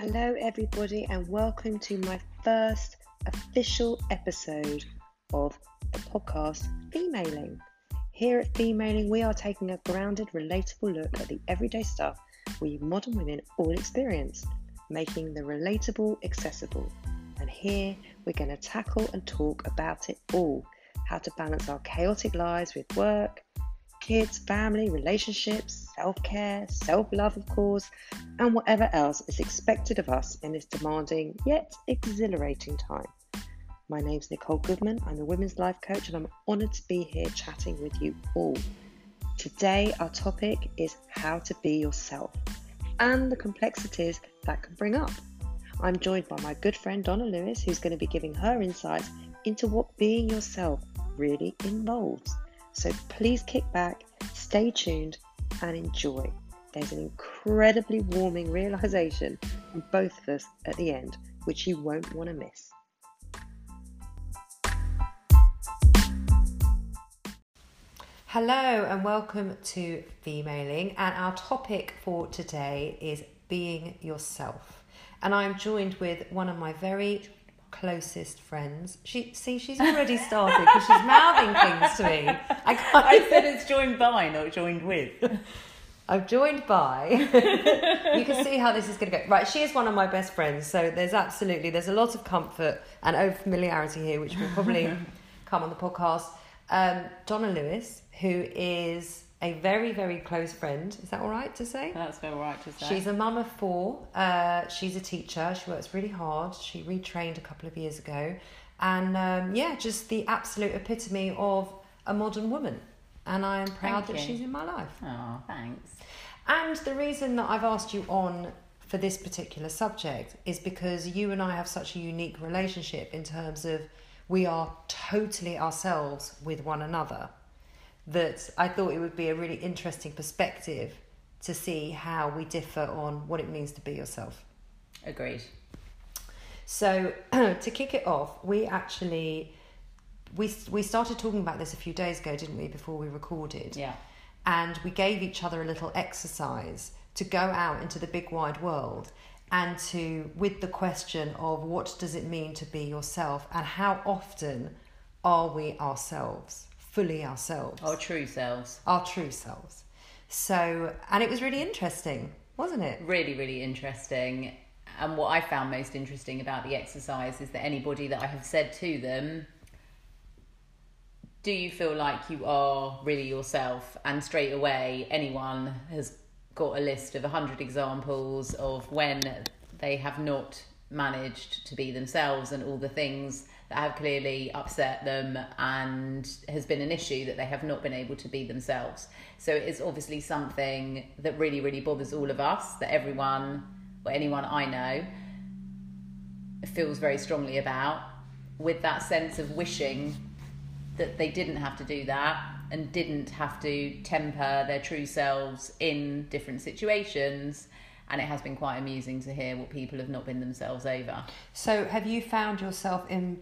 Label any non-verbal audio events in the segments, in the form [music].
Hello, everybody, and welcome to my first official episode of the podcast Femaling. Here at Femaling, we are taking a grounded, relatable look at the everyday stuff we modern women all experience, making the relatable accessible. And here we're going to tackle and talk about it all how to balance our chaotic lives with work, kids, family, relationships, self care, self love, of course, and whatever else is expected of us in this demanding yet exhilarating time. My name's Nicole Goodman. I'm a women's life coach and I'm honoured to be here chatting with you all. Today, our topic is how to be yourself and the complexities that can bring up. I'm joined by my good friend Donna Lewis, who's going to be giving her insights into what being yourself really involves. So please kick back, stay tuned, and enjoy. There's an incredibly warming realization from both of us at the end, which you won't want to miss. Hello, and welcome to Femaling. And our topic for today is being yourself. And I'm joined with one of my very closest friends. She see she's already started because she's mouthing things to me. I, can't I said it's joined by, not joined with. [laughs] I'm joined by. [laughs] you can see how this is going to go. Right, she is one of my best friends, so there's absolutely there's a lot of comfort and over familiarity here, which will probably [laughs] come on the podcast. Um, Donna Lewis, who is a very, very close friend. Is that all right to say? That's all right to say. She's a mum of four. Uh, she's a teacher. She works really hard. She retrained a couple of years ago. And um, yeah, just the absolute epitome of a modern woman. And I am proud Thank that you. she's in my life. Oh, thanks. And the reason that I've asked you on for this particular subject is because you and I have such a unique relationship in terms of we are totally ourselves with one another that I thought it would be a really interesting perspective to see how we differ on what it means to be yourself. Agreed. So [clears throat] to kick it off, we actually we we started talking about this a few days ago, didn't we? Before we recorded. Yeah. And we gave each other a little exercise to go out into the big wide world and to with the question of what does it mean to be yourself and how often are we ourselves fully ourselves. Our true selves. Our true selves. So, and it was really interesting, wasn't it? Really, really interesting. And what I found most interesting about the exercise is that anybody that I have said to them, do you feel like you are really yourself? And straight away, anyone has got a list of 100 examples of when they have not managed to be themselves and all the things that have clearly upset them and has been an issue that they have not been able to be themselves. So it is obviously something that really, really bothers all of us, that everyone or anyone I know feels very strongly about, with that sense of wishing that they didn't have to do that and didn't have to temper their true selves in different situations and it has been quite amusing to hear what people have not been themselves over. So, have you found yourself in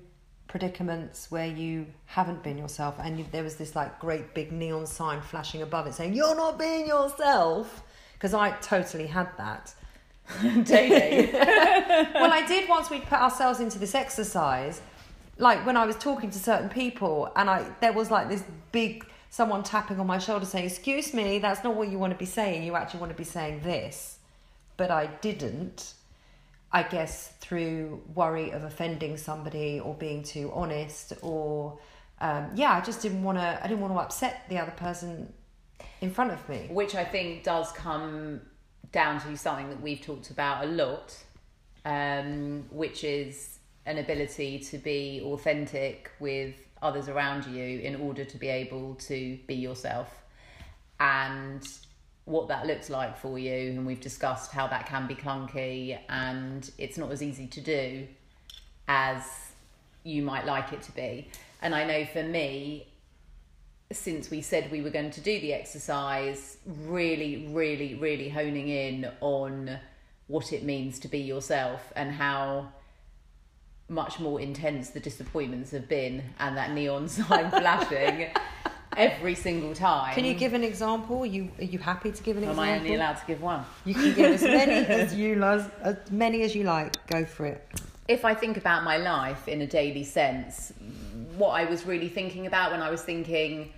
predicaments where you haven't been yourself and you, there was this like great big neon sign flashing above it saying you're not being yourself because i totally had that. [laughs] Daily. [laughs] Well i did once we put ourselves into this exercise like when i was talking to certain people and i there was like this big someone tapping on my shoulder saying excuse me that's not what you want to be saying you actually want to be saying this. But i didn't I guess through worry of offending somebody or being too honest or um, yeah, I just didn't want to. I didn't want to upset the other person in front of me, which I think does come down to something that we've talked about a lot, um, which is an ability to be authentic with others around you in order to be able to be yourself and what that looks like for you, and we've discussed how that can be clunky and it's not as easy to do as you might like it to be. And I know for me, since we said we were going to do the exercise, really, really, really honing in on what it means to be yourself and how much more intense the disappointments have been and that neon [laughs] sign flashing every single time. Can you give an example? Are you are you happy to give an Am example? Am I only allowed to give one? You can give as many [laughs] as you love, as many as you like. Go for it. if I think about my life in a daily sense, what I was really thinking about when I was thinking,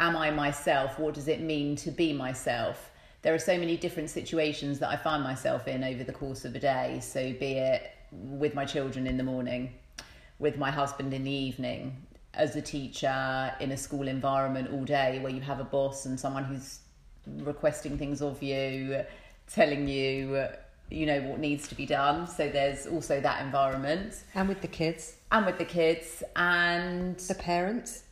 am I myself? What does it mean to be myself? There are so many different situations that I find myself in over the course of a day. So, be it with my children in the morning, with my husband in the evening, as a teacher in a school environment all day where you have a boss and someone who's requesting things of you, telling you, you know, what needs to be done. So there's also that environment. And with the kids, And with the kids and the parents.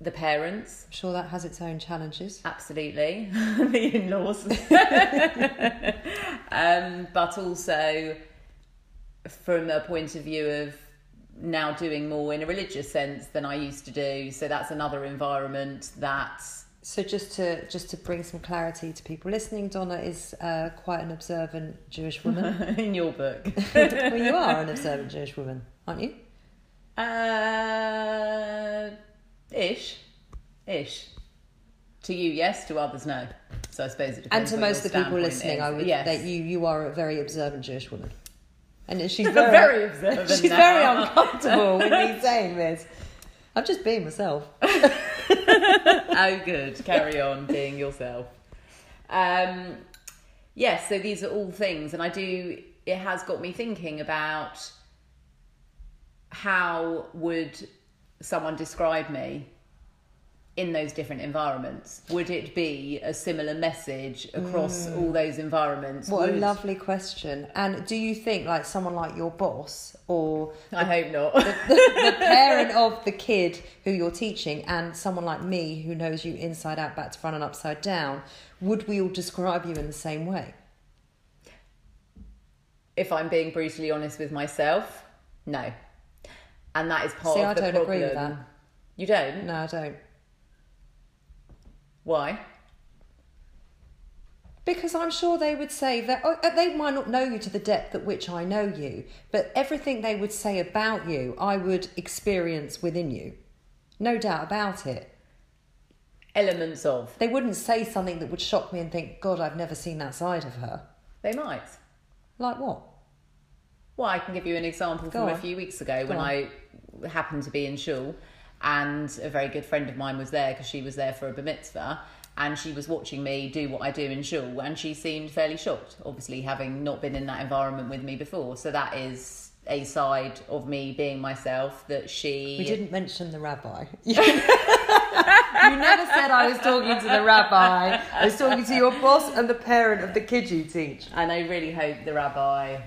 the parents, I'm sure that has its own challenges. absolutely, [laughs] the in laws. [laughs] um, but also from a point of view of now doing more in a religious sense than I used to do. So that's another environment that So just to just to bring some clarity to people listening, Donna is uh, quite an observant Jewish woman. [laughs] in your book. [laughs] well, you are an observant Jewish woman, aren't you? Uh, ish, ish. To you, yes. To others, no. So I suppose it And to most of the people listening, is. I would yes. that you you are a very observant Jewish woman, and [laughs] she's very, very, observant. she's now. very uncomfortable with me saying this. I'm just being myself. [laughs] oh, good. Carry on being yourself. Um, yes. so these are all things, and I do. It has got me thinking about how would someone describe me in those different environments? Would it be a similar message across hmm. all those environments? What a lovely question. And do you think like someone like your boss or I hope not. the parent of the kid who you're teaching and someone like me who knows you inside out, back to front, and upside down, would we all describe you in the same way? if I'm being brutally honest with myself, no. And that is part See, of I the don't problem. agree with that. You don't? No, I don't. Why? Because I'm sure they would say that oh, uh, they might not know you to the depth at which I know you, but everything they would say about you, I would experience within you. No doubt about it. Elements of. They wouldn't say something that would shock me and think, God, I've never seen that side of her. They might. Like what? Well, I can give you an example Go from a few weeks ago Go when on. I happened to be in shul and a very good friend of mine was there because she was there for a bar mitzvah and she was watching me do what I do in shul and she seemed fairly shocked, obviously having not been in that environment with me before. So that is a side of me being myself that she We didn't mention the rabbi. [laughs] [laughs] you never said I was talking to the rabbi. I was talking to your boss and the parent of the kid you teach. And I really hope the rabbi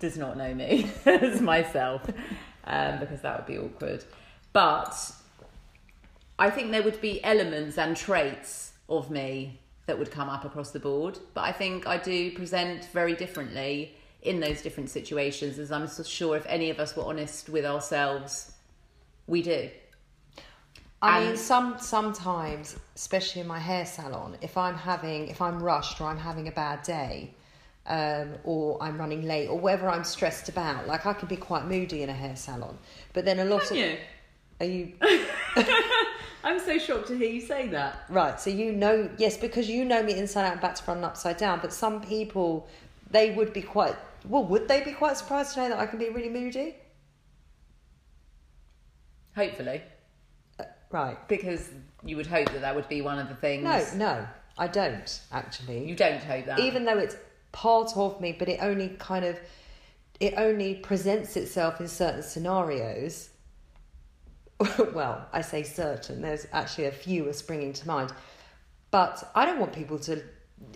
does not know me [laughs] as myself, um, because that would be awkward. But I think there would be elements and traits of me that would come up across the board. But I think I do present very differently in those different situations, as I'm so sure if any of us were honest with ourselves, we do. I mean, some sometimes, especially in my hair salon, if I'm having, if I'm rushed or I'm having a bad day, um, or I'm running late, or whatever I'm stressed about, like I can be quite moody in a hair salon. But then a lot of are you [laughs] [laughs] I'm so shocked to hear you say that. right? So you know, yes, because you know me inside out, and back to front, and upside down. But some people, they would be quite. Well, would they be quite surprised to know that I can be really moody? Hopefully. Uh, right. Because you would hope that that would be one of the things. No, no, I don't actually. You don't hope that. even though it's part of me, but it only kind of it only presents itself in certain scenarios. [laughs] well, I say certain. There's actually a few are springing to mind, but I don't want people to.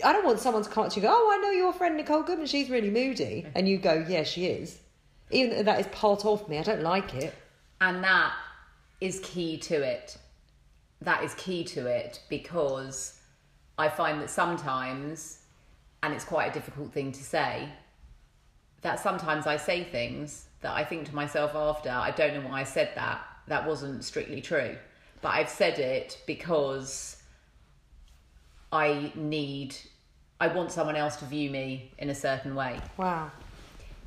I don't want someone to come up to you and go, "Oh, I know your friend Nicole Goodman. She's really moody," and you go, "Yeah, she is." Even though that is part of me, I don't like it. And that is key to it. That is key to it because I find that sometimes, and it's quite a difficult thing to say, that sometimes I say things that I think to myself after, I don't know why I said that. That wasn't strictly true. But I've said it because I need, I want someone else to view me in a certain way. Wow,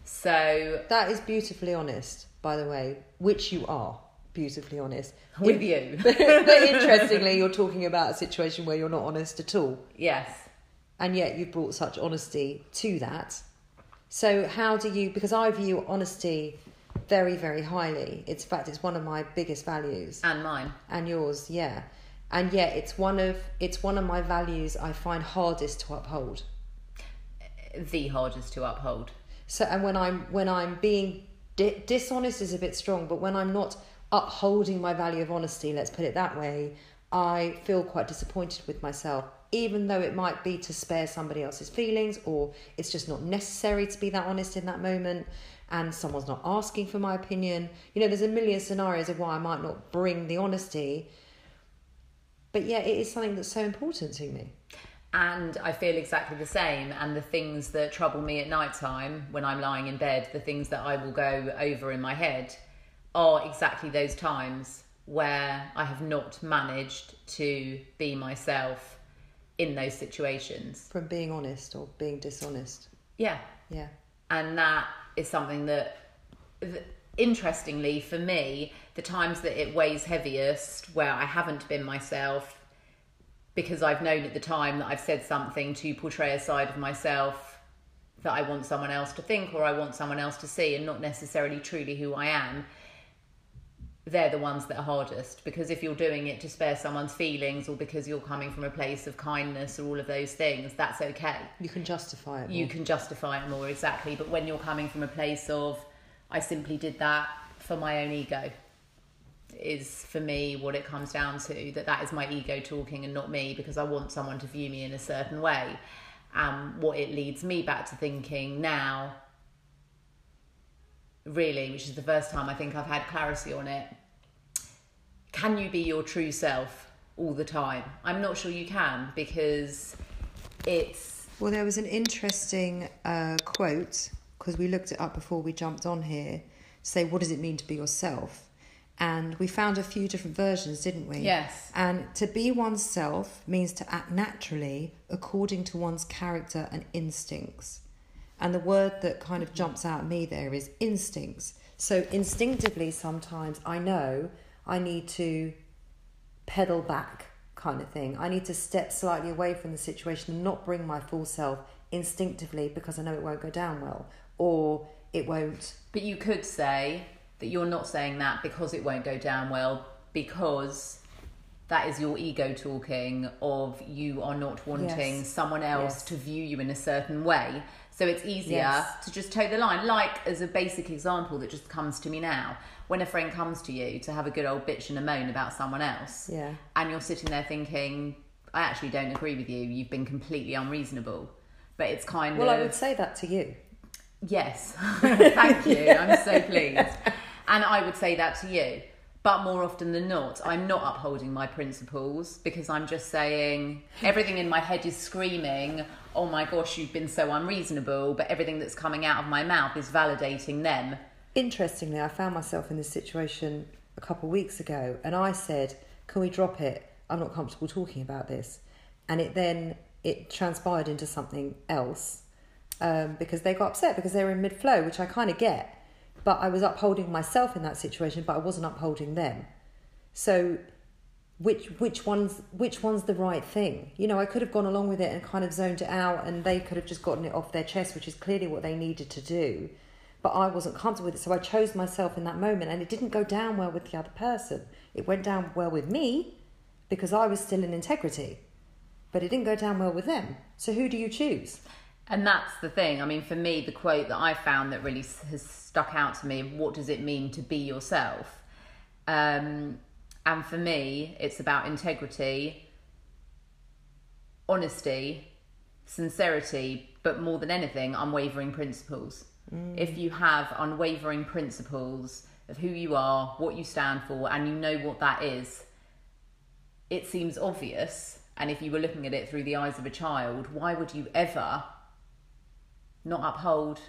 So that is beautifully honest, by the way, which you are. beautifully honest. with you. [laughs] but interestingly, you're talking about a situation where you're not honest at all. yes. and yet you've brought such honesty to that. So how do you? Because I view honesty very, very highly. It's in fact, it's one of my biggest values, And mine. and yours, yeah. And yet, it's one of it's one of my values I find hardest to uphold. The hardest to uphold. So, and when I'm when I'm being di- dishonest is a bit strong, but when I'm not upholding my value of honesty, let's put it that way, I feel quite disappointed with myself, even though it might be to spare somebody else's feelings, or it's just not necessary to be that honest in that moment, and someone's not asking for my opinion. You know, there's a million scenarios of why I might not bring the honesty, but yeah, it is something that's so important to me. And I feel exactly the same. And the things that trouble me at night time when I'm lying in bed, the things that I will go over in my head, are exactly those times where I have not managed to be myself in those situations. From being honest or being dishonest. Yeah. Yeah. and that is something that th- interestingly for me the times that it weighs heaviest where i haven't been myself because i've known at the time that i've said something to portray a side of myself that i want someone else to think or i want someone else to see and not necessarily truly who i am they're the ones that are hardest because if you're doing it to spare someone's feelings or because you're coming from a place of kindness or all of those things that's okay. You can justify it. you can justify it more exactly. But when you're coming from a place of i simply did that for my own ego is for me what it comes down to that that is my ego talking and not me because i want someone to view me in a certain way. Um, what it leads me back to thinking now really which is the first time i think i've had clarity on it can you be your true self all the time i'm not sure you can because it's Well, there was an interesting uh, quote because we looked it up before we jumped on here. To say, what does it mean to be yourself? And we found a few different versions, didn't we? Yes. And to be oneself means to act naturally according to one's character and instincts. And the word that kind of jumps out at me there is instincts. So instinctively, sometimes I know I need to pedal back kind of thing. I need to step slightly away from the situation and not bring my full self instinctively because I know it won't go down well or it won't. But you could say that you're not saying that because it won't go down well, because that is your ego talking of you are not wanting Yes. someone else Yes. to view you in a certain way. So it's easier Yes. to just toe the line. Like as a basic example that just comes to me now, when a friend comes to you to have a good old bitch and a moan about someone else, Yeah. and you're sitting there thinking, I actually don't agree with you. You've been completely unreasonable. But it's kind Well, of Well, I would say that to you. Yes, [laughs] thank you. I'm so pleased. And I would say that to you. But more often than not, I'm not upholding my principles because I'm just saying [laughs] everything in my head is screaming, oh my gosh, you've been so unreasonable. But everything that's coming out of my mouth is validating them. Interestingly, I found myself in this situation a couple of weeks ago, and I said, "Can we drop it? I'm not comfortable talking about this." And it then it transpired into something else um, because they got upset because they were in mid flow, which I kind of get. But I was upholding myself in that situation, but I wasn't upholding them. So, which which one's which one's the right thing? You know, I could have gone along with it and kind of zoned it out, and they could have just gotten it off their chest, which is clearly what they needed to do. But I wasn't comfortable with it, so I chose myself in that moment, and it didn't go down well with the other person. It went down well with me because I was still in integrity, but it didn't go down well with them. So who do you choose? And that's the thing. I mean, for me, the quote that I found that really has stuck out to me what does it mean to be yourself? Um, and for me, it's about integrity, honesty, sincerity, but more than anything, unwavering principles. If you have unwavering principles of who you are, what you stand for, and you know what that is, it seems obvious. And if you were looking at it through the eyes of a child, why would you ever not uphold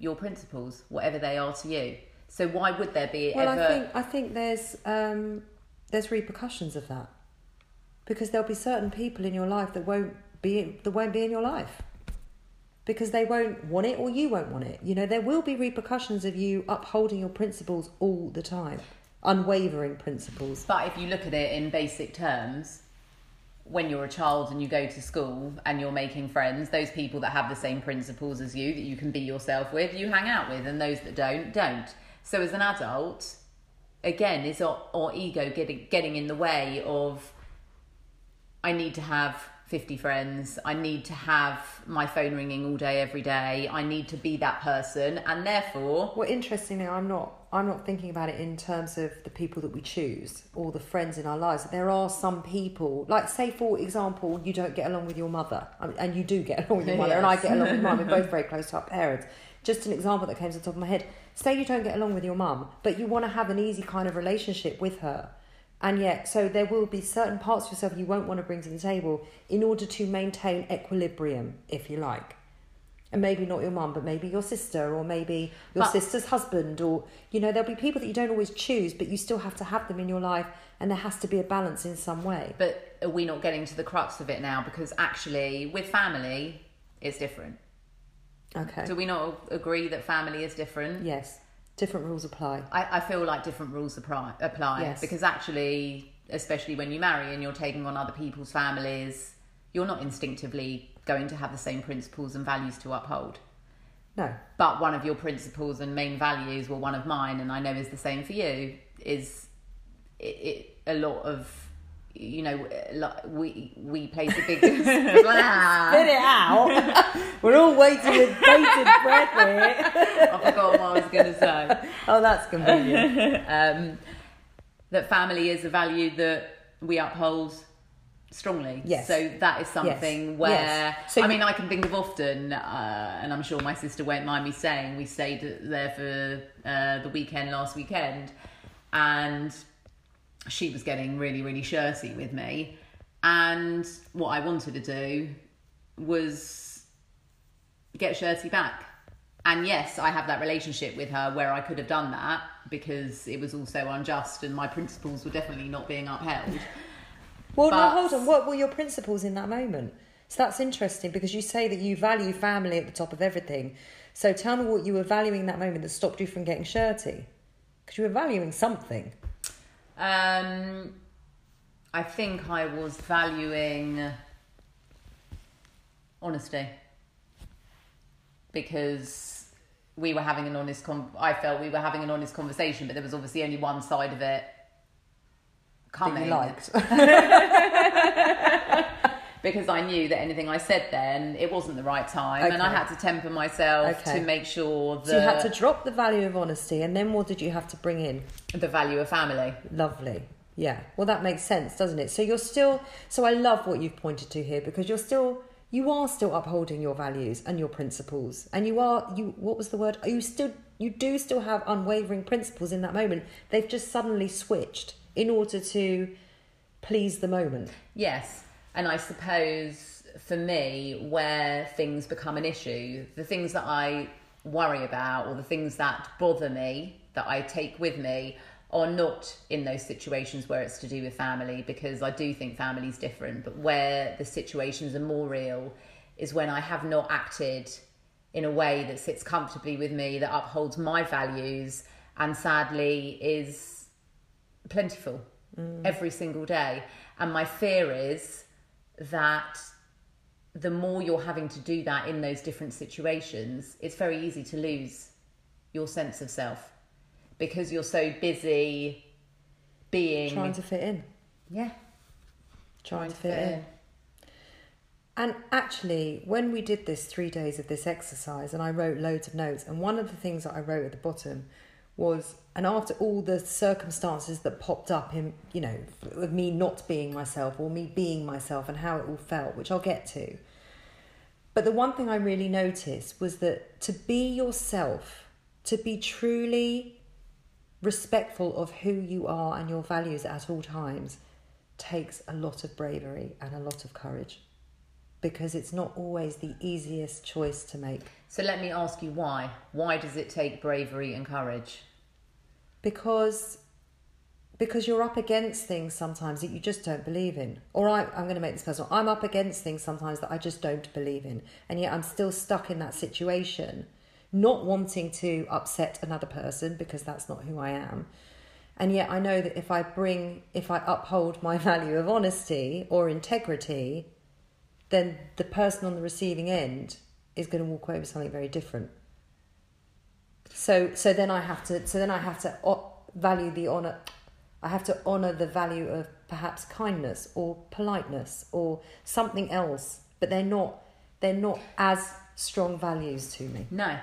your principles, whatever they are to you? So why would there be Well, ever? I think I think there's um, there's repercussions of that because there'll be certain people in your life that won't be that won't be in your life because they won't want it or you won't want it. You know, there will be repercussions of you upholding your principles all the time. unwavering principles. But if you look at it in basic terms, when you're a child and you go to school and you're making friends, those people that have the same principles as you, that you can be yourself with, you hang out with, and those that don't, don't. So as an adult, again, is our, our ego getting getting in the way of I need to have 50 friends. I need to have my phone ringing all day, every day. I need to be that person. And therefore, Well, interestingly, I'm not. I'm not thinking about it in terms of the people that we choose or the friends in our lives. There are some people, like say for example, you don't get along with your mother, um, and you do get [laughs] along with your mother, and I get along with mine. We're both very close to our parents. Just an example that came to the top of my head. Say you don't get along with your mum, but you want to have an easy kind of relationship with her. And yet, so there will be certain parts of yourself you won't want to bring to the table in order to maintain equilibrium, if you like and maybe not your mum, but maybe your sister, or maybe your But- sister's husband, or you know, there'll be people that you don't always choose, but you still have to have them in your life, and there has to be a balance in some way. but are we not getting to the crux of it now? Because actually, with family, it's different. Okay. Do we not agree that family is different? yes, different rules apply. I, I feel like different rules apply, apply Yes. because actually, especially when you marry and you're taking on other people's families, you're not instinctively going to have the same principles and values to uphold. No, But one of your principles and main values, well, one of mine, and I know is the same for you, is it, it, a lot of, you know, like we we place a big. [laughs] spit it out. We're all waiting with bated breath here. [laughs] I forgot what I was going to say. Oh, that's convenient. um, that family is a value that we uphold strongly. Yes. So that is something Yes. where Yes. So I mean I can think of often, uh, and I'm sure my sister won't mind me saying we stayed there for uh, the weekend last weekend, and she was getting really really shirty with me, and what I wanted to do was get shirty back. And yes, I have that relationship with her where I could have done that because it was also unjust and my principles were definitely not being upheld. Well, But- now hold on. What were your principles in that moment? So that's interesting because you say that you value family at the top of everything. So tell me what you were valuing in that moment that stopped you from getting shirty. Because you were valuing something. Um, I think I was valuing honesty because we were having an honest. Con- I felt we were having an honest conversation, but there was obviously only one side of it That coming. you liked. [laughs] [laughs] because I knew that anything I said then it wasn't the right time, and I had to temper myself Okay. to make sure that So you had to drop the value of honesty, and then what did you have to bring in? the value of family. Lovely. Yeah. Well, that makes sense, doesn't it? So you're still. So I love what you've pointed to here because you're still. You are still upholding your values and your principles, and you are. You. What was the word? You still. You do still have unwavering principles in that moment. They've just suddenly switched in order to please the moment. Yes, and I suppose for me, where things become an issue, the things that I worry about or the things that bother me that I take with me are not in those situations where it's to do with family because I do think family's different, but where the situations are more real is when I have not acted in a way that sits comfortably with me, that upholds my values, and sadly is plentiful mm. every single day. And my fear is that the more you're having to do that in those different situations, it's very easy to lose your sense of self because you're so busy being Trying to fit in. yeah Trying to fit in. And actually, when we did this three days of this exercise, and I wrote loads of notes, and one of the things that I wrote at the bottom was, and after all the circumstances that popped up in, you know, of me not being myself or me being myself and how it all felt, which I'll get to. But the one thing I really noticed was that to be yourself, to be truly respectful of who you are and your values at all times, takes a lot of bravery and a lot of courage because it's not always the easiest choice to make. so let me ask you why why does it take bravery and courage Because because you're up against things sometimes that you just don't believe in. Or I, I'm going to make this personal. I'm up against things sometimes that I just don't believe in. And yet I'm still stuck in that situation, not wanting to upset another person because that's not who I am. And yet I know that if I bring, if I uphold my [laughs] value of honesty or integrity, then the person on the receiving end is going to walk away with something very different. So, so then I have to, so then I have to o- value the honor. I have to honor the value of perhaps kindness or politeness or something else, but they're not, they're not as strong values to me. No,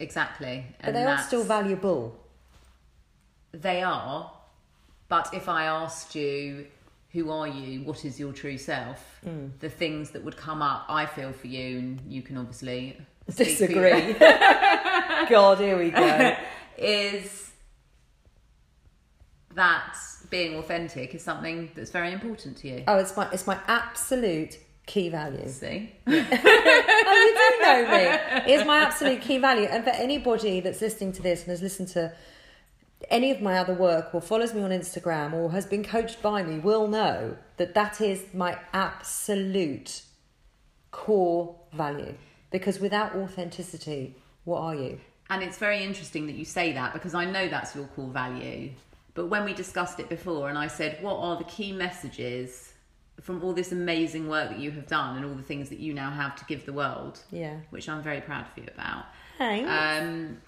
exactly. But they are still valuable. They are, but if I asked you, who are you? What is your true self? Mm. The things that would come up, I feel for you, and you can obviously Disagree. [laughs] God, here we go. is that being authentic is something that's very important to you. Oh, it's my it's my absolute key value. See? [laughs] oh, you do know me. It's my absolute key value. And for anybody that's listening to this and has listened to any of my other work or follows me on Instagram or has been coached by me will know that that is my absolute core value. Because without authenticity, what are you? And it's very interesting that you say that because I know that's your core value. But when we discussed it before, and I said, What are the key messages from all this amazing work that you have done and all the things that you now have to give the world? Yeah. Which I'm very proud of you about. Thanks. Um,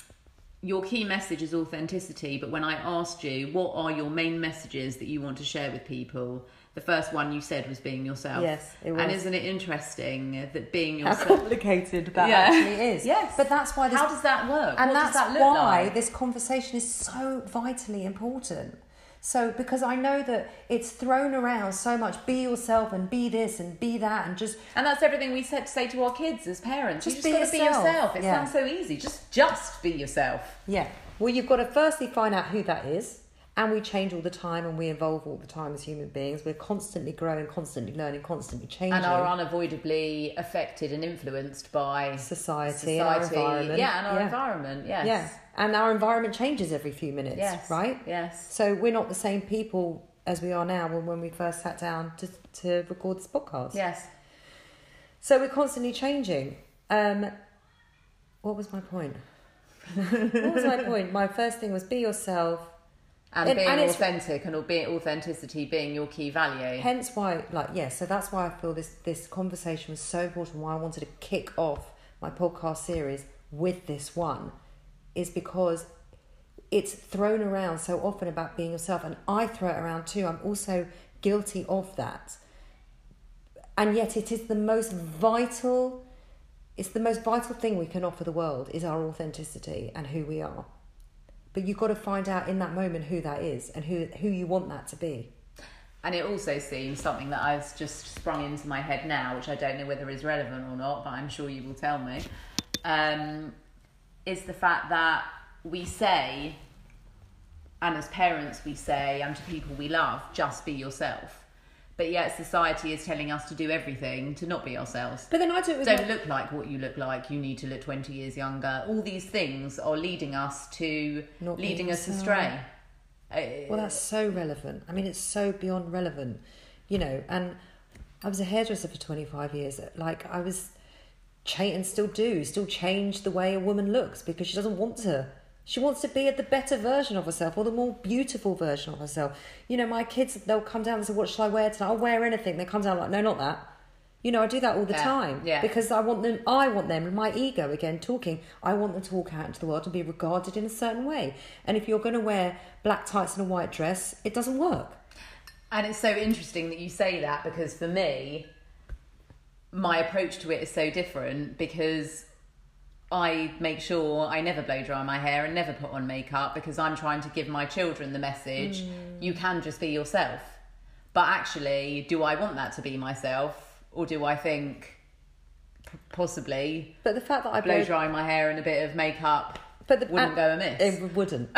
your key message is authenticity, but when I asked you, What are your main messages that you want to share with people? The first one you said was being yourself. Yes, it And isn't it interesting that being How yourself. complicated that Yeah. actually is. [laughs] Yes. But that's why this How does that work? and what that's does that look why like? this conversation is so vitally important so because i know that it's thrown around so much be yourself and be this and be that and just And that's everything we said to say to our kids as parents. Just you be just be yourself. yourself. It Yeah. sounds so easy. Just just be yourself. yeah well you've got to firstly find out who that is and we change all the time and we evolve all the time as human beings we're constantly growing constantly learning constantly changing And are unavoidably affected and influenced by society, and our society. environment Yeah, and our yeah. environment. Yes. yeah and our environment changes every few minutes Yes. right Yes. so we're not the same people as we are now when, when we first sat down to, to record this podcast Yes. So we're constantly changing. Um, what was my point? [laughs] what was my point? My first thing was be yourself. And, And- being and authentic and be authenticity being your key value. Hence why, like, yeah. So that's why I feel this this conversation was so important. Why I wanted to kick off my podcast series with this one is because it's thrown around so often about being yourself, and I throw it around too. I'm also guilty of that, and yet it is the most vital. It's the most vital thing we can offer the world is our authenticity and who we are. But you've got to find out in that moment who that is and who who you want that to be. And it also seems something that I've just sprung into my head now, which I don't know whether is relevant or not, but I'm sure you will tell me, um, is the fact that we say, and as parents we say, and to people we love, just be yourself. But yet society is telling us to do everything to not be ourselves. But then I do it with Don't my- look like what you look like. You need to look 20 years younger. All these things are leading us to Not leading us yourself. astray. Well, that's so relevant. I mean, it's so beyond relevant, you know. And I was a hairdresser for 25 years. Like, I was, cha- and still do, still change the way a woman looks because she doesn't want to. She wants to be at the better version of herself or the more beautiful version of herself. You know, my kids, they'll come down and say, What shall I wear tonight? I'll wear anything. They come down like, No, not that. You know, I do that all the Yeah, time yeah. because I want them. I want them. My ego again talking. I want them to walk out into the world and be regarded in a certain way. And if you're going to wear black tights and a white dress, it doesn't work. And it's so interesting that you say that because for me, my approach to it is so different because I make sure I never blow dry my hair and never put on makeup because I'm trying to give my children the message you can just be yourself. But actually, do I want that to be myself or do I think p- possibly But the fact that I blow blow drying my hair and a bit of makeup but the, wouldn't uh, go amiss? It wouldn't. [laughs]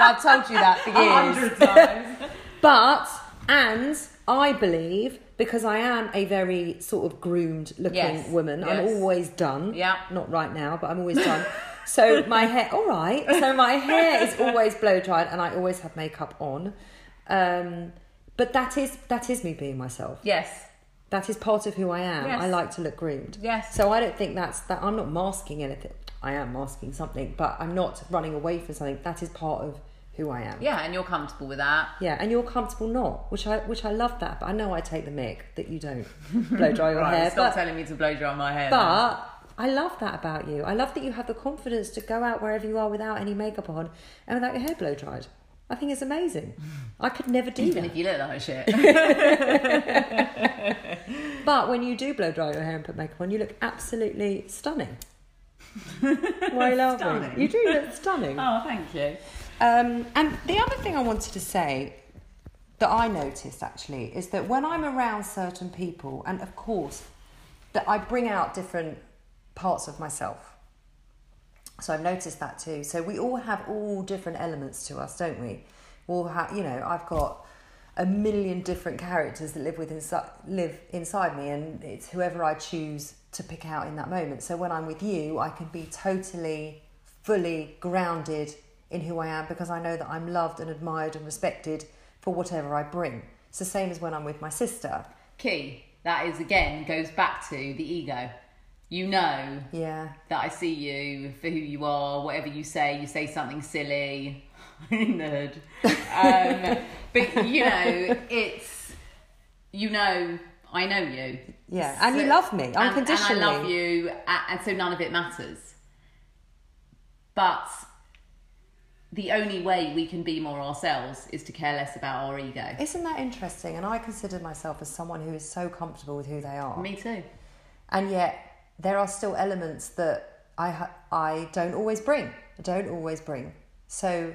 I've told you that for years. times. [laughs] But and I believe because I am a very sort of groomed looking Yes, woman. I'm always done. Yeah. Not right now, but I'm always [laughs] done. So my hair, all right. So my hair is always blow dried, and I always have makeup on. Um, but that is that is me being myself. Yes. That is part of who I am. Yes. I like to look groomed. Yes. So I don't think that's that. I'm not masking anything. I am masking something, but I'm not running away from something. That is part of who I am. Yeah, and you're comfortable with that. Yeah, and you're comfortable not, which I which I love that. But I know I take the mick that you don't blow dry [laughs] your Right, hair. stop But, telling me to blow dry my hair. but I love that about you. I love that you have the confidence to go out wherever you are without any makeup on and without your hair blow dried. I think it's amazing. [laughs] I could never do even that. if you look like shit. [laughs] But when you do blow dry your hair and put makeup on, you look absolutely stunning. Why are you laughing? You do look stunning. oh, thank you. Um, and the other thing I wanted to say that I noticed actually is that when I'm around certain people, and of course, that I bring out different parts of myself. So I've noticed that too. So we all have all different elements to us, don't we? We all have, you know, I've got a million different characters that live with inside, live inside me, and it's whoever I choose to pick out in that moment. So when I'm with you, I can be totally, fully grounded in who I am because I know that I'm loved and admired and respected for whatever I bring. It's the same as when I'm with my sister. Key. That is again goes back to the ego. You know Yeah, that I see you for who you are. Whatever you say, you say something silly. [laughs] Nerd. Um, but you know, it's you know, I know you. Yeah, and you love me and- unconditionally. And, I love you, and so none of it matters. But the only way we can be more ourselves is to care less about our ego. Isn't that interesting? And I consider myself as someone who is so comfortable with who they are. Me too. And yet, there are still elements that I, ha- I don't always bring. I don't always bring. So,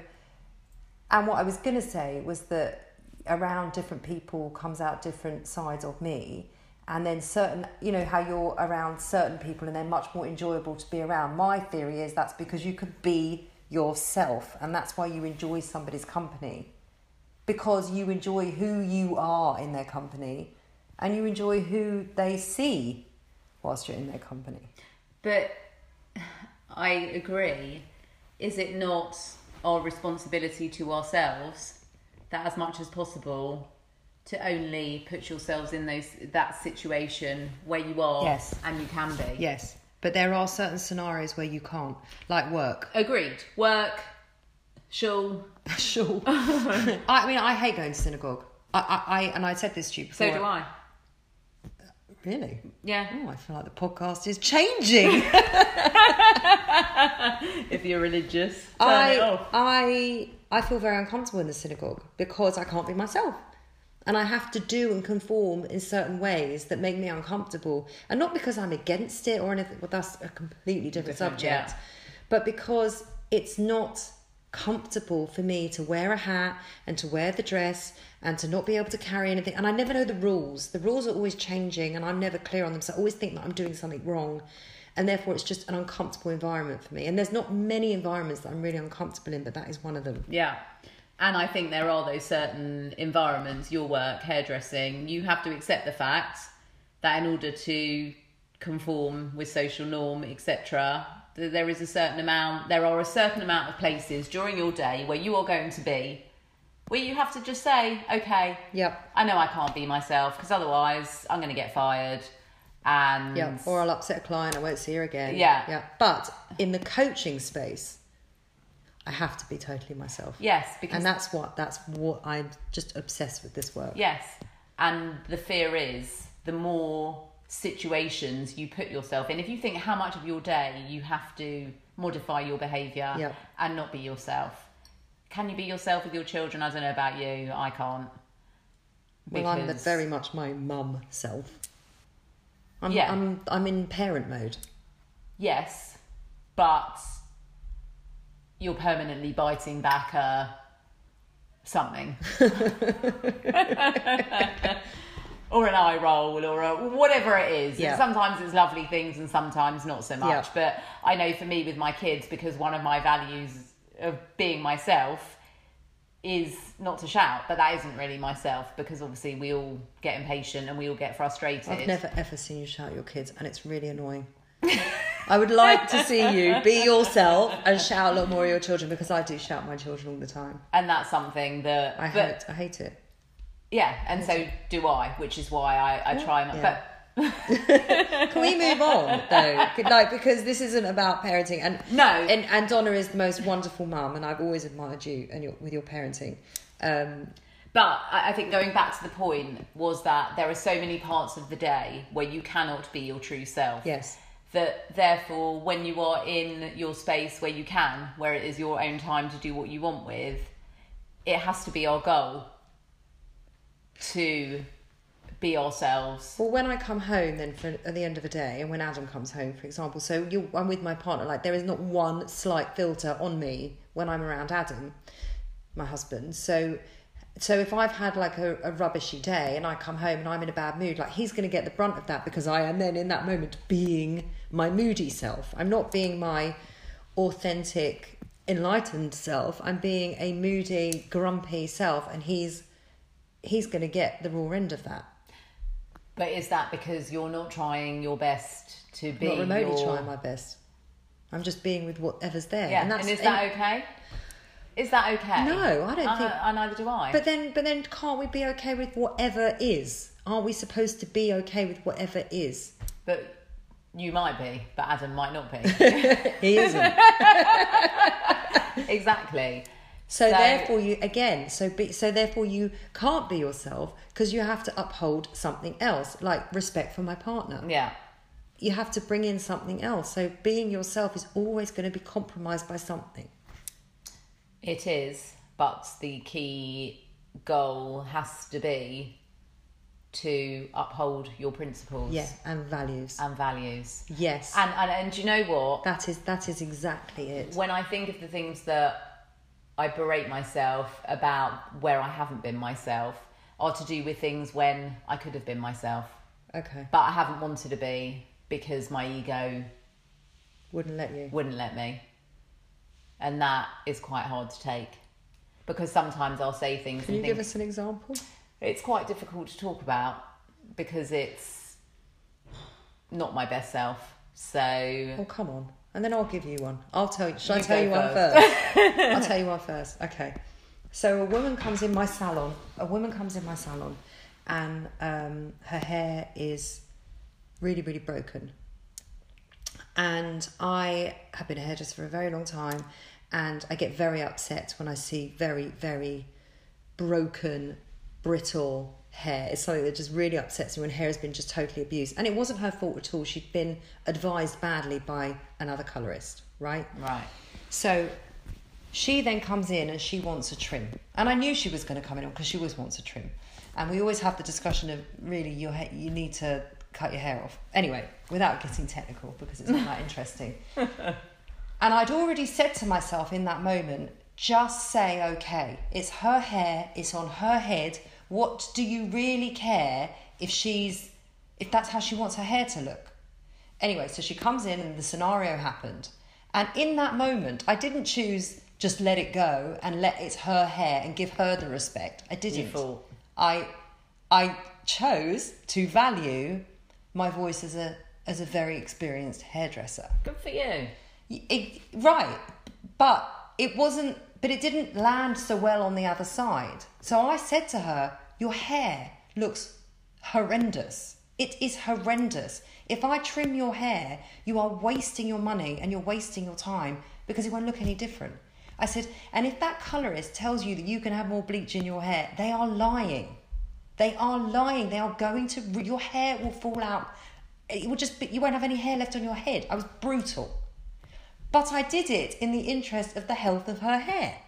and what I was going to say was that around different people comes out different sides of me. And then certain, you know, how you're around certain people and they're much more enjoyable to be around. My theory is that's because you could be yourself and that's why you enjoy somebody's company. Because you enjoy who you are in their company and you enjoy who they see whilst you're in their company. But I agree. Is it not our responsibility to ourselves that, as much as possible, to only put yourselves in those that situation where you are Yes. and you can be? Yes, but there are certain scenarios where you can't, like work. Agreed. Work, shul. [laughs] sure. [laughs] I mean, I hate going to synagogue. I, I, I, and I said this to you before. So do I. Really? Yeah. Oh, I feel like the podcast is changing. [laughs] If you're religious, I. I, I feel very uncomfortable in the synagogue because I can't be myself. And I have to do and conform in certain ways that make me uncomfortable. And not because I'm against it or anything, well, that's a completely different, Different, subject. yeah. But because it's not comfortable for me to wear a hat and to wear the dress and to not be able to carry anything. And I never know the rules. The rules are always changing and I'm never clear on them. So I always think that I'm doing something wrong. And therefore, it's just an uncomfortable environment for me. And there's not many environments that I'm really uncomfortable in, but that is one of them. Yeah. And I think there are those certain environments, your work, hairdressing, you have to accept the fact that in order to conform with social norm, etc., there is a certain amount, there are a certain amount of places during your day where you are going to be, where you have to just say, okay, Yep. I know I can't be myself because otherwise I'm going to get fired. And Yeah. Or I'll upset a client, I won't see her again. Yeah. Yeah. But in the coaching space, I have to be totally myself. yes, because And that's what that's what I'm just obsessed with this work. Yes. And the fear is the more situations you put yourself in, if you think how much of your day you have to modify your behaviour Yep. and not be yourself. Can you be yourself with your children? I don't know about you. I can't. Well, I'm the very much my mum self. I'm, Yeah. I'm I'm in parent mode. Yes, but you're permanently biting back a something. [laughs] [laughs] or an eye roll or a, whatever it is. Yeah. Sometimes it's lovely things and sometimes not so much. Yeah. But I know for me with my kids, because one of my values of being myself is not to shout, but that isn't really myself because obviously we all get impatient and we all get frustrated. I've never ever seen you shout at your kids, and it's really annoying. I would like to see [laughs] you be yourself and shout a lot more at your children because I do shout at my children all the time. and that's something that I but- hate I hate it. Yeah, and so do I, which is why I, I try and Yeah. but [laughs] Can we move on though? Like because this isn't about parenting, and No. and and Donna is the most wonderful mum, and I've always admired you and your, with your parenting. Um, But I think going back to the point was that there are so many parts of the day where you cannot be your true self. yes, That therefore, when you are in your space where you can, where it is your own time to do what you want with, it has to be our goal to be ourselves. Well, when I come home, then for at the end of the day, and when Adam comes home, for example, so I'm with my partner. Like there is not one slight filter on me when I'm around Adam, my husband. So, so if I've had like a, a rubbishy day and I come home and I'm in a bad mood, like he's going to get the brunt of that because I am then in that moment being my moody self. I'm not being my authentic, enlightened self. I'm being a moody, grumpy self, and he's he's going to get the raw end of that. But is that because you're not trying your best to be not remotely your... trying my best. I'm just being with whatever's there. Yeah, and, and, that's, is that okay? Is that okay? No, I don't Uh, think- I, neither do I. But then, but then, can't we be okay with whatever is? Aren't we supposed to be okay with whatever is? But you might be, but Adam might not be. [laughs] He isn't. [laughs] exactly. So, So- therefore, you again. So be, so therefore, you can't be yourself because you have to uphold something else, like respect for my partner. Yeah. You have to bring in something else. So being yourself is always going to be compromised by something. It is, but the key goal has to be to uphold your principles Yeah, and values. and values. yes, And, and and do you know what? that is that is exactly it. When I think of the things that I berate myself about where I haven't been myself, are to do with things when I could have been myself, Okay, but I haven't wanted to be because my ego wouldn't let you. wouldn't let me. And that is quite hard to take because sometimes I'll say things Can you think give us an example? it's quite difficult to talk about because it's not my best self. So Oh, come on. And then I'll give you one. I'll tell you. Shall I tell you one first. first? [laughs] I'll tell you one first. Okay. So a woman comes in my salon. A woman comes in my salon, and um, her hair is really, really broken. And I have been a hairdresser for a very long time, and I get very upset when I see very, very broken, brittle hair. It's something that just really upsets me when hair has been just totally abused. And it wasn't her fault at all. She'd been advised badly by another colorist, right? right, So she then comes in and she wants a trim. And I knew she was going to come in because she always wants a trim. And we always have the discussion of really your ha- you need to cut your hair off. Anyway, without getting technical because it's not that [laughs] interesting. And I'd already said to myself in that moment, just say okay. It's her hair, it's on her head. What do you really care if she's if that's how she wants her hair to look? Anyway, so she comes in and the scenario happened. And in that moment, I didn't choose just let it go and let it's her hair and give her the respect. I didn't. I I chose to value my voice as a as a very experienced hairdresser. good for you. It, right, but it wasn't. But it didn't land so well on the other side. So I said to her, "Your hair looks horrendous. It is horrendous. If I trim your hair, you are wasting your money and you're wasting your time because it won't look any different." I said, "And if that colorist tells you that you can have more bleach in your hair, they are lying. They are lying. They are going to. Your hair will fall out. It will just. Be, you won't have any hair left on your head." I was brutal. But I did it in the interest of the health of her hair.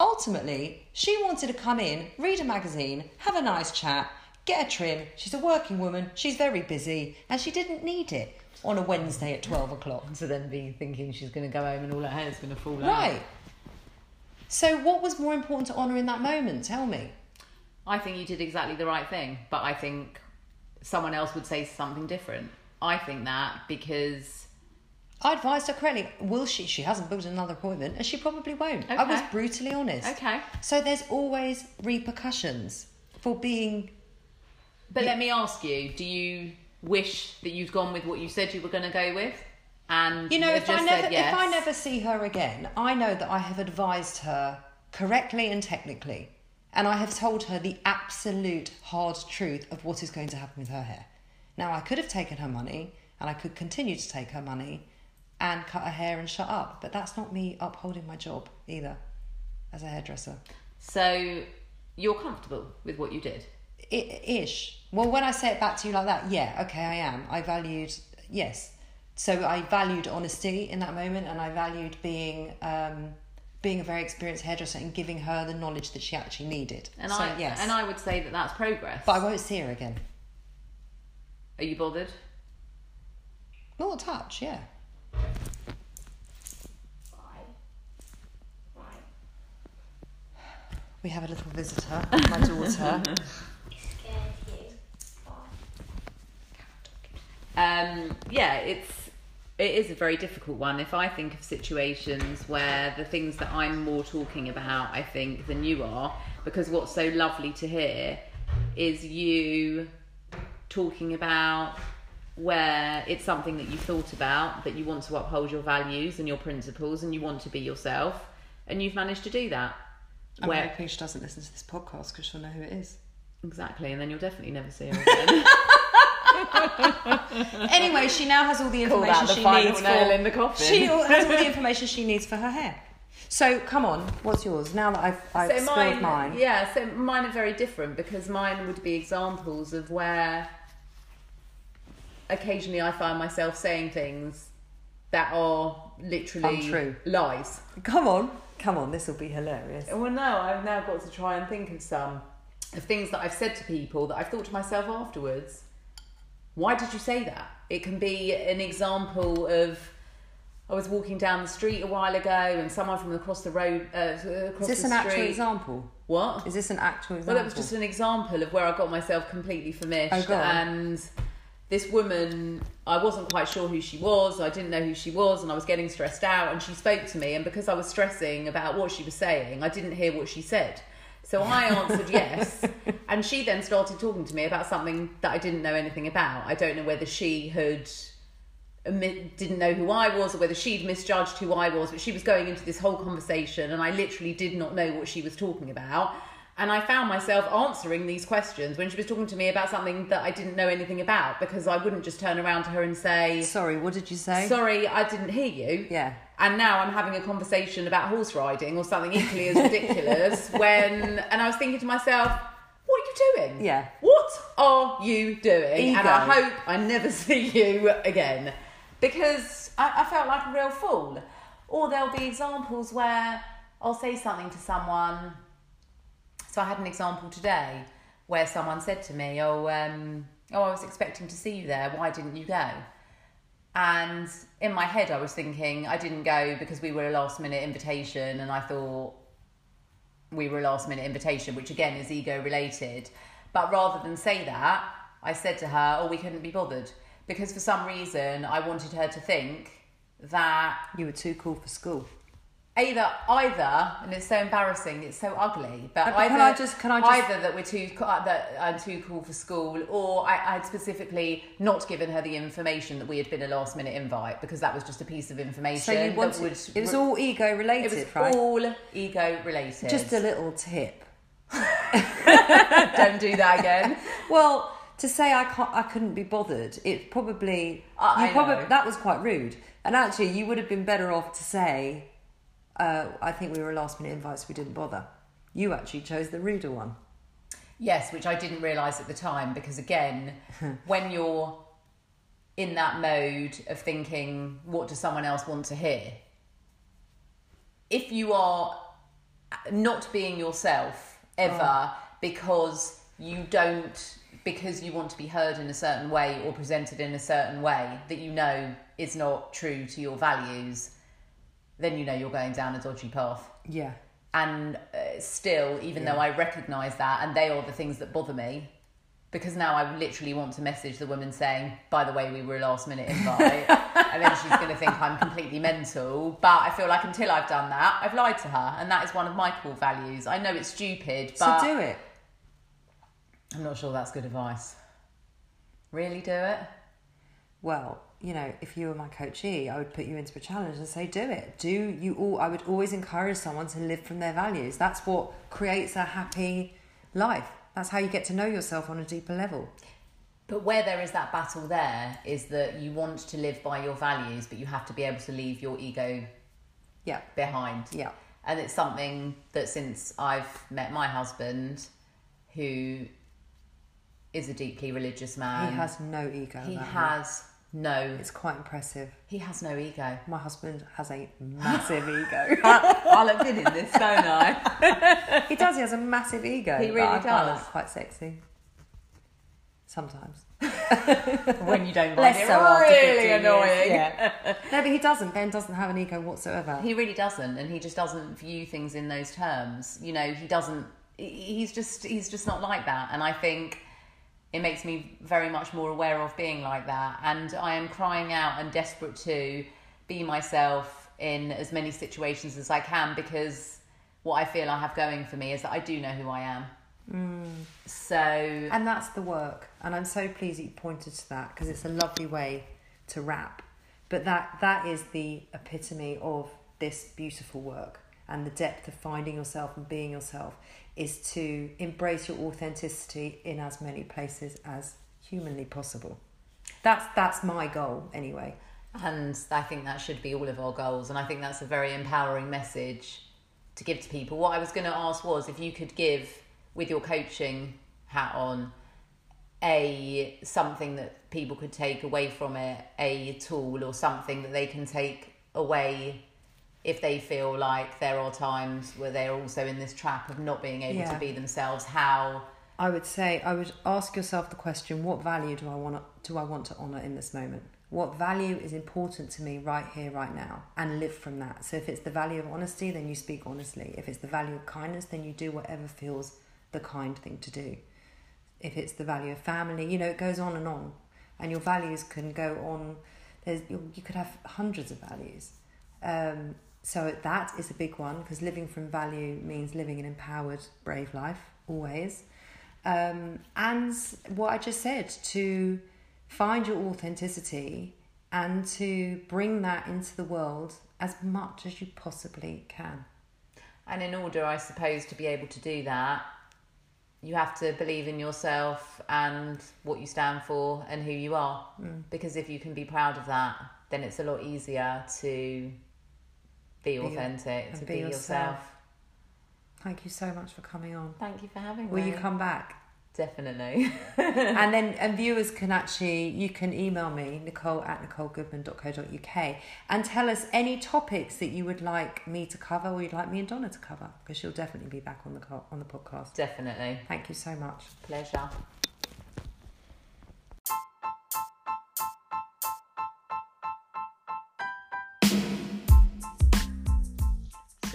Ultimately, she wanted to come in, read a magazine, have a nice chat, get a trim. She's a working woman, she's very busy, and she didn't need it on a Wednesday at 12 o'clock. To then be thinking she's going to go home and all her hair's going to fall out. Right. So, what was more important to honour in that moment? Tell me. I think you did exactly the right thing, but I think someone else would say something different. I think that because I advised her correctly. Will she? She hasn't booked another appointment, and she probably won't. I was brutally honest. okay. So, there's always repercussions for being But let me ask you: Do you wish that you'd gone with what you said you were going to go with? And You know, if I never yes? if I never see her again, I know that I have advised her correctly and technically, and I have told her the absolute hard truth of what is going to happen with her hair. Now, I could have taken her money and I could continue to take her money and cut her hair and shut up, but that's not me upholding my job either as a hairdresser. So you're comfortable with what you did? I- ish. Well, when I say it back to you like that, yeah, okay, I am. I valued, yes. So I valued honesty in that moment, and I valued being um, being a very experienced hairdresser and giving her the knowledge that she actually needed. And so I yes, and I would say that that's progress. but I won't see her again. Are you bothered? Not a touch, yeah. Bye. Right. We have a little visitor, my daughter. [laughs] Um, yeah, it's it is a very difficult one. If I think of situations where the things that I'm more talking about, I think, than you are, because what's so lovely to hear is you talking about where it's something that you thought about, that you want to uphold your values and your principles, and you want to be yourself, and you've managed to do that. I'm Where hoping she doesn't listen to this podcast because she'll know who it is. exactly, and then you'll definitely never see her again. [laughs] [laughs] Anyway, she now has all the Call information that the she final needs nail for. in the coffin. She all- [laughs] has all the information she needs for her hair. So come on, what's yours? Now that I've, I've so spilled mine, mine. yeah. So mine are very different because mine would be examples of where occasionally I find myself saying things that are literally Untrue. lies. Come on, come on, this will be hilarious. Well, no, I've now got to try and think of some of things that I've said to people that I've thought to myself afterwards. Why did you say that? It can be an example of I was walking down the street a while ago and someone from across the road uh, across Is this the an actual example? What? Is this an actual example? Well, that was just an example of where I got myself completely famished. Oh, and this woman, I wasn't quite sure who she was. I didn't know who she was, and I was getting stressed out. And she spoke to me, and because I was stressing about what she was saying, I didn't hear what she said. So I answered [laughs] yes, and she then started talking to me about something that I didn't know anything about. I don't know whether she had didn't know who I was or whether she'd misjudged who I was, but she was going into this whole conversation and I literally did not know what she was talking about. And I found myself answering these questions when she was talking to me about something that I didn't know anything about because I wouldn't just turn around to her and say, Sorry, what did you say? Sorry, I didn't hear you. Yeah. And now I'm having a conversation about horse riding or something equally as ridiculous [laughs] when, and I was thinking to myself, what are you doing? Yeah. What are you doing? And I hope I never [laughs] see you again because I, I felt like a real fool. Or there'll be examples where I'll say something to someone. So I had an example today where someone said to me, "Oh, um, oh, I was expecting to see you there. Why didn't you go?" And in my head, I was thinking I didn't go because we were a last minute invitation, and I thought we were a last minute invitation, which again is ego related. But rather than say that, I said to her, "Oh, we couldn't be bothered," because for some reason I wanted her to think that You were too cool for school. Either either and it's so embarrassing it's so ugly but Uh, but either can I just- can I just- either that we're too uh, that I'm too cool for school or I, I had specifically not given her the information that we had been a last minute invite because that was just a piece of information So you that wanted, would it was all ego related it was right? all ego related Just a little tip. [laughs] don't do that again Well, to say I can't, I couldn't be bothered. It probably, Uh, you I probably know. that was quite rude. And actually, you would have been better off to say, uh, "I think we were a last minute invite, so we didn't bother." You actually chose the ruder one. Yes, which I didn't realise at the time because, again, [laughs] when you're in that mode of thinking, what does someone else want to hear? If you are not being yourself ever because you don't, because you want to be heard in a certain way or presented in a certain way that you know is not true to your values, then you know you're going down a dodgy path. Yeah. and uh, still even though i recognize that and they are the things that bother me because now i literally want to message the woman saying by the way we were a last minute invite. [laughs] And then she's going to think i'm completely mental. But i feel like until i've done that i've lied to her and that is one of my core values. I know it's stupid but so do it. i'm not sure that's good advice. Really do it? Well, you know, if you were my coachee, I would put you into a challenge and say, do it. Do you all, I would always encourage someone to live from their values. That's what creates a happy life. That's how you get to know yourself on a deeper level. But where there is that battle, there is that you want to live by your values, but you have to be able to leave your ego Yeah. behind. Yeah. And it's something that since I've met my husband, who is a deeply religious man, He has no ego. he has no It's quite impressive. he has no ego. My husband has a massive ego. [laughs] I'll admit in this, don't I? [laughs] he does. He has a massive ego. He really does. that quite sexy. Sometimes. [laughs] when you don't Less it so really 15 annoying. yeah. No, but he doesn't. Ben doesn't have an ego whatsoever. He really doesn't, and he just doesn't view things in those terms. You know, he doesn't. He's just he's just not like that, and I think it makes me very much more aware of being like that. And I am crying out and desperate to be myself in as many situations as I can because what I feel I have going for me is that I do know who I am. Mm. So And that's the work. And I'm so pleased that you pointed to that because it's a lovely way to wrap. But that that is the epitome of this beautiful work and the depth of finding yourself and being yourself is to embrace your authenticity in as many places as humanly possible. That's that's my goal anyway. And I think that should be all of our goals. And I think that's a very empowering message to give to people. What I was going to ask was if you could give, with your coaching hat on, a something that people could take away from it, a tool or something that they can take away if they feel like there are times where they're also in this trap of not being able Yeah. to be themselves. How I would say I would ask yourself the question: What value do I want to, do I want to honor in this moment? What value is important to me right here, right now, and live from that. So if it's the value of honesty, then you speak honestly. If it's the value of kindness, then you do whatever feels the kind thing to do. If it's the value of family, you know, it goes on and on, and your values can go on. There's you you could have hundreds of values. Um, so that is a big one because living from value means living an empowered, brave life always. Um, and what I just said to find your authenticity and to bring that into the world as much as you possibly can. And in order, I suppose, to be able to do that, you have to believe in yourself and what you stand for and who you are. Because if you can be proud of that, then it's a lot easier to be authentic, to be be, yourself. yourself. Thank you so much for coming on. Thank you for having Will me. Will you come back? Definitely. [laughs] and then and viewers can actually you can email me nicole at nicolegoodman.co.uk and tell us any topics that you would like me to cover or you'd like me and donna to cover because she'll definitely be back on the on the podcast Definitely. thank you so much Pleasure.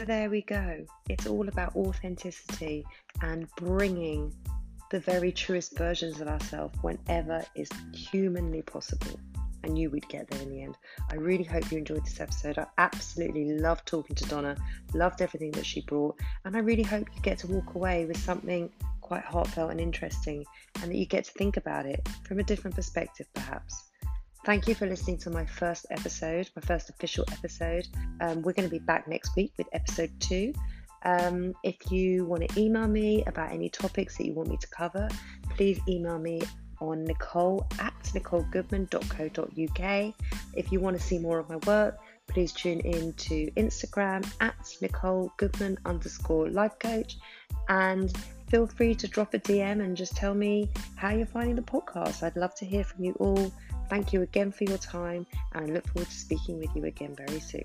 There we go. It's all about authenticity and bringing the very truest versions of ourselves whenever is humanly possible. I knew we'd get there in the end. I really hope you enjoyed this episode. I absolutely loved talking to Donna, loved everything that she brought, and I really hope you get to walk away with something quite heartfelt and interesting, and that you get to think about it from a different perspective, perhaps. Thank you for listening to my first episode, my first official episode. Um, we're going to be back next week with episode two. Um, if you want to email me about any topics that you want me to cover, please email me on nicole at nicolegoodman.co.uk. If you want to see more of my work, please tune in to Instagram at Nicole Goodman underscore life coach and feel free to drop a DM and just tell me how you're finding the podcast. I'd love to hear from you all. Thank you again for your time, and I look forward to speaking with you again very soon.